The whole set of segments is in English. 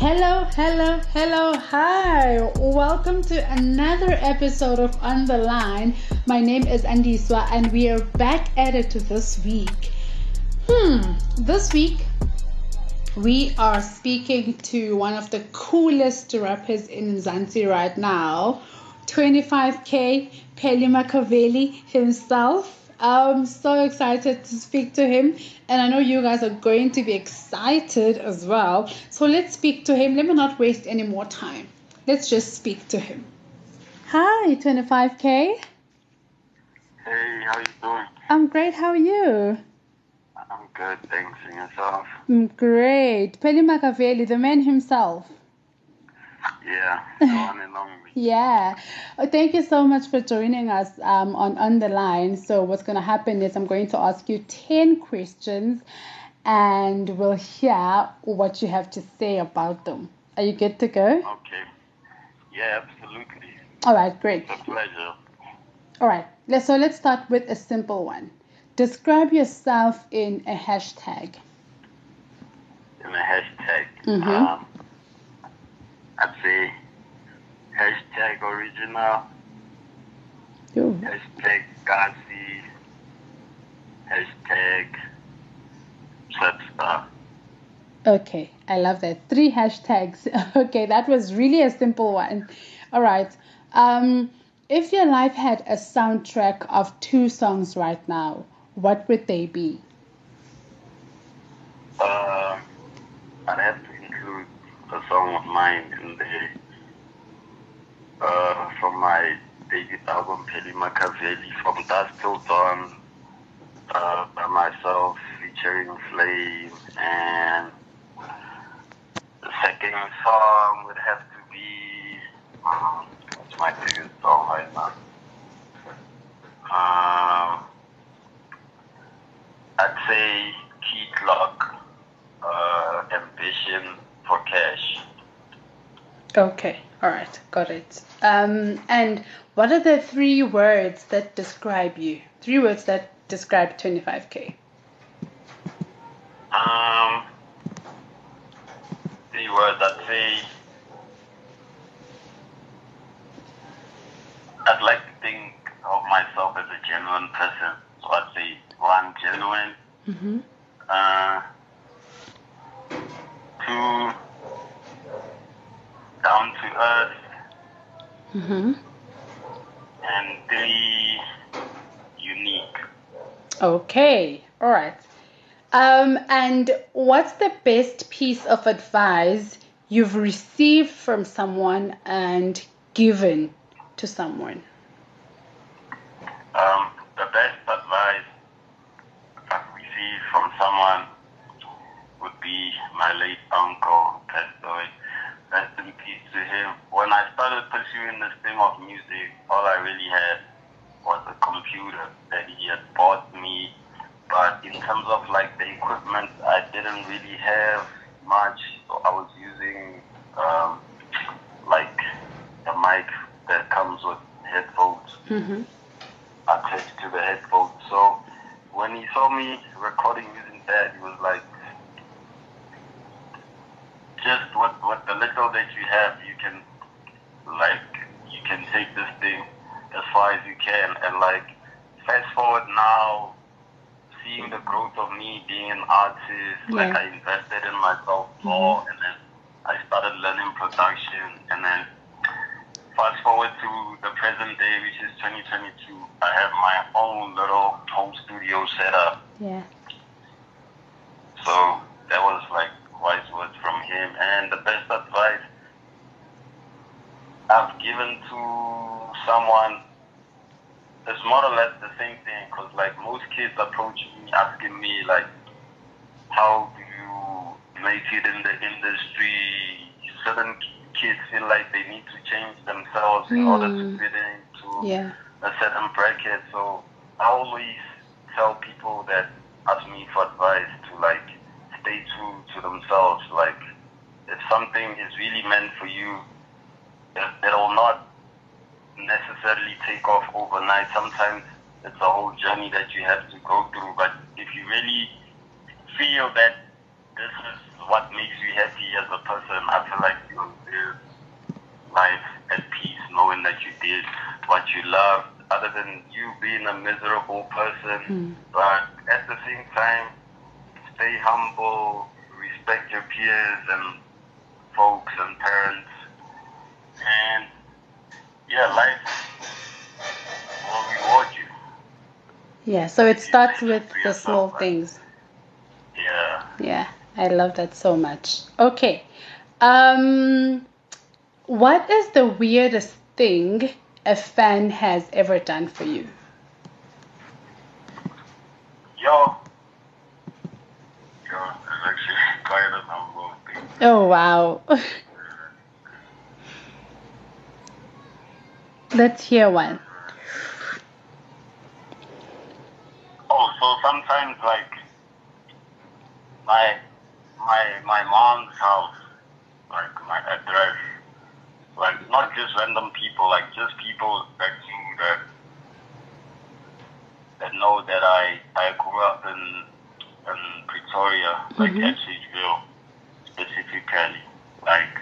Hello, hello, hello, hi. Welcome to another episode of On the Line. My name is Andiswa and we are back at it this week. Hmm, this week we are speaking to one of the coolest rappers in Mzansi right now, 25K, Pheli Makaveli himself. I'm so excited to speak to him, and I know you guys are going to be excited as well. So let's speak to him. Let me not waste any more time. Let's just speak to him. Hi, 25K. Hey, how you doing? I'm great. How are you? I'm good, thanks. And yourself? I'm great. Pheli Makaveli, the man himself. Yeah, the one and only. Yeah. Uh, Thank you so much for joining us um, on On the Line. So, what's going to happen is I'm going to ask you 10 questions and we'll hear what you have to say about them. Are you good to go? Okay. Yeah, absolutely. All right, great. It's a pleasure. All right. Let's, so, let's start with a simple one. Describe yourself in a hashtag. In a hashtag. Mhm. Um, I'd say hashtag original, Yo. hashtag Gazi, hashtag. Okay, I love that. Three hashtags. Okay, that was really a simple one. All right. Um, if your life had a soundtrack of two songs right now, what would they be? Um, I'd have to a song of mine in there. Uh, from my debut album, Pheli Makaveli, From Dusk Till Dawn, uh, by myself, featuring Flame, and the second song would have to be, um, what's my favorite song right now? Um, I'd say Key Clock, uh, Ambition for Cash. Okay, all right, got it. Um, and what are the three words that describe you? Three words that describe 25K. Um, three words I'd say. I'd like to think of myself as a genuine person. So I'd say one, genuine. Mm-hmm. Uh, two, down to earth. Mm-hmm. And three, unique. Okay, all right. Um, and what's the best piece of advice you've received from someone and given to someone? Um, the best advice I've received from someone would be my late uncle, passed away. Rest in peace to him. When I started pursuing this thing of music, all I really had was a computer that he had bought me. But in terms of like the equipment, I didn't really have much. So I was using um, like a mic that comes with headphones Mm-hmm. attached to the headphones. So when he saw me recording using that, he was like, just what what the little that you have, you can like you can take this thing as far as you can. And like fast forward now, seeing the growth of me being an artist, like I invested in myself mm-hmm. more, and then I started learning production, and then fast forward to the present day, which is 2022, I have my own little home studio set up. Yeah. So that was like wise words from him. And the best advice I've given to someone is more or less the same thing. Because like most kids approach me asking me like, how do you make it in the industry? Certain kids feel like they need to change themselves in order to Mm. fit into Yeah. a certain bracket. So I always tell people that ask me for advice to like stay true to themselves. Like if something is really meant for you, it, it'll not necessarily take off overnight. Sometimes it's a whole journey that you have to go through. But if you really feel that this is what makes you happy as a person, I feel like you'll live life at peace, knowing that you did what you loved, other than you being a miserable person. Mm. But at the same time, stay humble, respect your peers and folks and parents, and yeah, life will reward you. Yeah, so it starts with the small things. Yeah. Yeah, I love that so much. Okay. Um what is the weirdest thing a fan has ever done for you? Yo. Yo, there's actually quite a number of things. Oh wow. Let's hear one. Oh, so sometimes like my my my mom's house, like my address, like not just random people, like just people that knew that that know that I I grew up in in Pretoria, like Mhm. Edgehill specifically. Like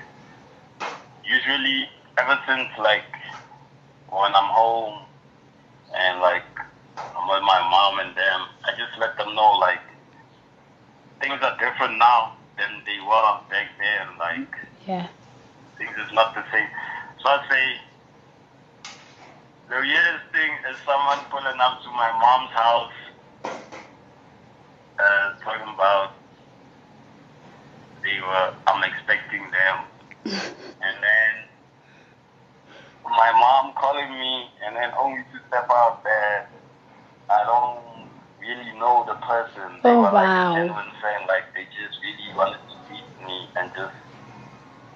usually ever since like when I'm home and like I'm with my mom and them, I just let them know like things are different now than they were back then. Like Yeah. things is not the same. So I'd say the weirdest thing is someone pulling up to my mom's house uh, talking about they were I'm expecting them and then my mom calling me and then oh, only to step out there I don't really know the person. They Oh, were like wow. a genuine friend, like they just really wanted to meet me and just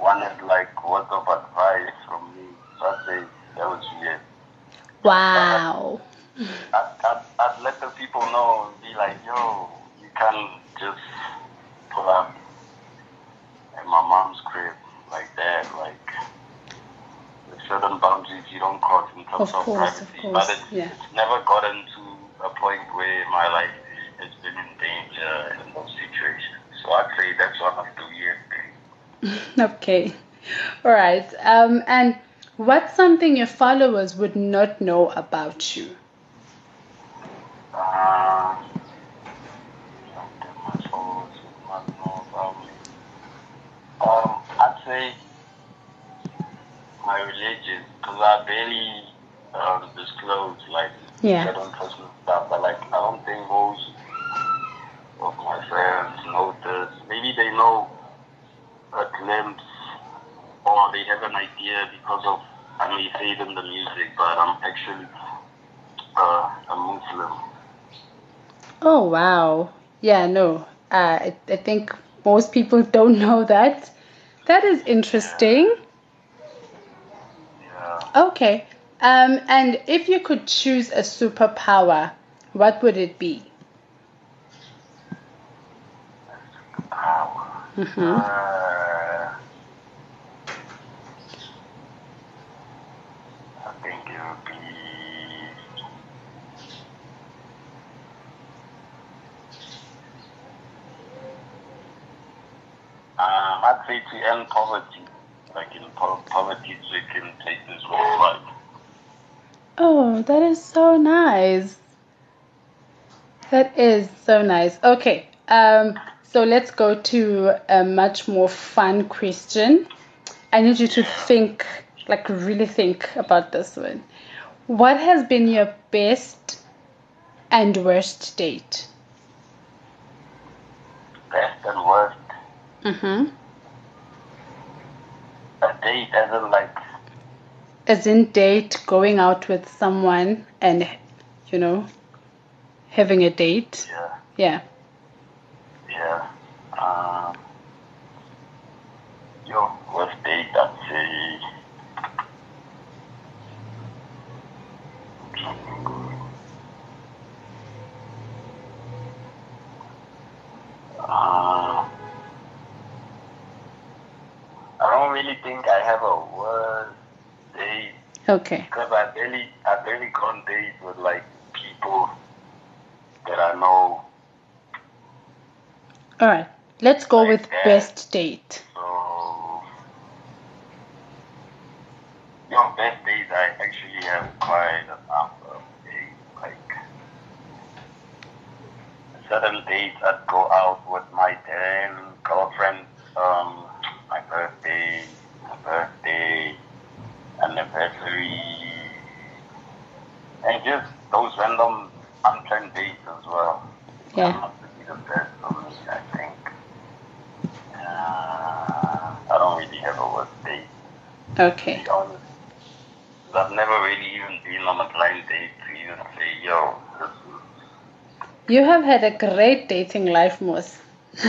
wanted like words of advice from me. So I'd say that was weird. Wow. I'd, I'd, I'd let the people know and be like, yo, you can't just pull up at my mom's crib like that. Like, certain boundaries you don't cross in terms Of of, course, of privacy. course, but it's, yeah. it's never gotten to a point where my life has been in danger in those situations. So I'd say that's one of the weird things. Okay. All right. Um, and what's something your followers would not know about you? Uh, something my followers would not know about me. Um, I'd say my religion, because I barely um, disclose like Yeah. certain personal stuff. But like, I don't think most of my friends know this. Maybe they know a glimpse, or they have an idea because of I may say it in the music, but I'm actually uh, a Muslim. Oh, wow. Yeah, no. Uh, I, I think most people don't know that. That is interesting. Yeah. Okay. Um, and if you could choose a superpower, what would it be? Power. hmm Uh, I think it would be. I'd say to end poverty, like in po- poverty stricken places worldwide. Oh, that is so nice. That is so nice. Okay. Um, so let's go to a much more fun question. I need you to think, like really think about this one. What has been your best and worst date? Best and worst. Mm-hmm. Date as in like As in date, going out with someone and, you know, having a date. yeah, Yeah. yeah. Um, your worst date, I'd say. Think I have a worst date Okay. because I barely, I barely go on dates with like people that I know. All right. Let's go Like with that. best date. So, your best days, I actually have quite a number of days. Like, certain dates I'd go out with my then girlfriend, um, my birthday, my birthday, anniversary, and just those random unplanned dates as well. Yeah. Be the best for me, I think. Uh, I don't really have a work date, Okay. to be honest. 'Cause I've never really even been on a blind date to even say, yo, this is, You have had a great dating life, Moss.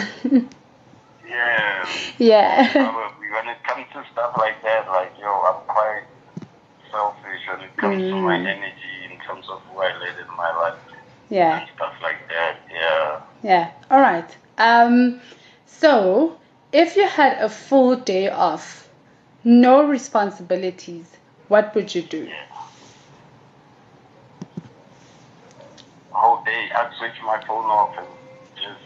yeah, yeah. When it comes to stuff like that, like, yo, I'm quite selfish when it comes to my Mm. energy terms of who I let in my life Yeah. and stuff like that, yeah. Yeah. All right. Um, so if you had a full day off, no responsibilities, what would you do? A whole day, I'd switch my phone off and just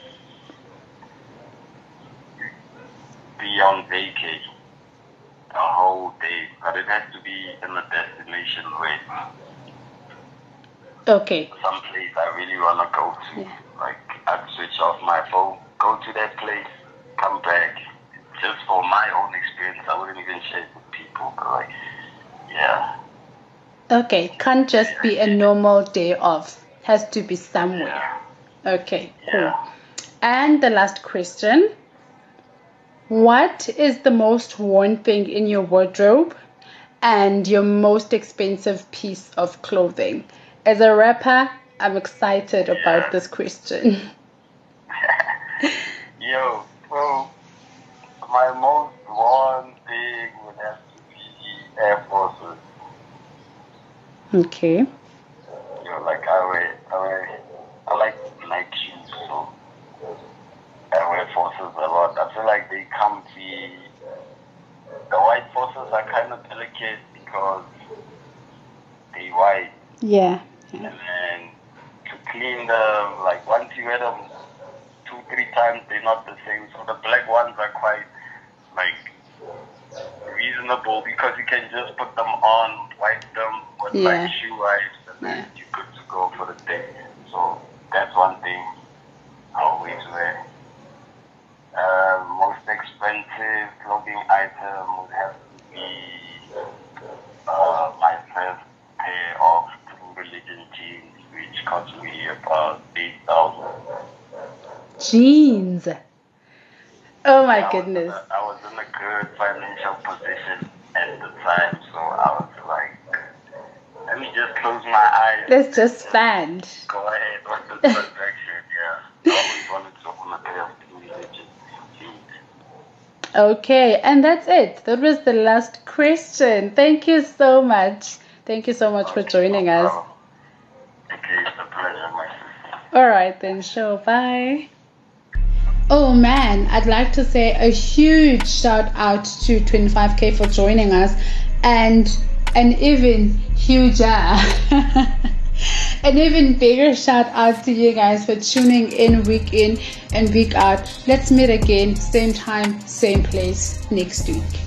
be on vacation the whole day. But it has to be in a destination where Okay. some place I really want to go to. Yeah. Like, I'd switch off my phone, go to that place, come back. Just for my own experience, I wouldn't even share it with people. But like, yeah, Okay. Can't just be a normal day off. Has to be somewhere. yeah, Okay. Cool. yeah. And the last question. What is the most worn thing in your wardrobe and your most expensive piece of clothing? As a rapper, I'm excited about this question. Yo, so my most worn thing would have to be Air Forces. Okay. You know, like I wear, I wear, I like Nike shoes, so I wear Forces a lot. I feel like they comfy. The white Forces are kind of delicate because they white, Yeah. Clean them, like once you wear them two, three times, they're not the same. So the black ones are quite like reasonable because you can just put them on, wipe them with Yeah. like shoe wipes, and then you're good to go for the day. So that's one thing I always wear. Uh, most expensive clothing item would have to be uh, my first pair of True Religion jeans, which cost me about eight thousand. Jeans. Oh my I goodness. a- I was in a good financial position at the time, so I was like, let me just close my eyes. Let's just spend. Go ahead with the transaction, yeah. I always wanted to own a pair of True Religion jeans. Okay, and that's it. That was the last question. Thank you so much. Thank you so much for joining us. problem. Okay, it's a pleasure, my sister. All right, then, sure. Bye. Oh man, I'd like to say a huge shout out to 25k for joining us and an even huger, an even bigger shout out to you guys for tuning in week in and week out. Let's meet again, same time, same place next week.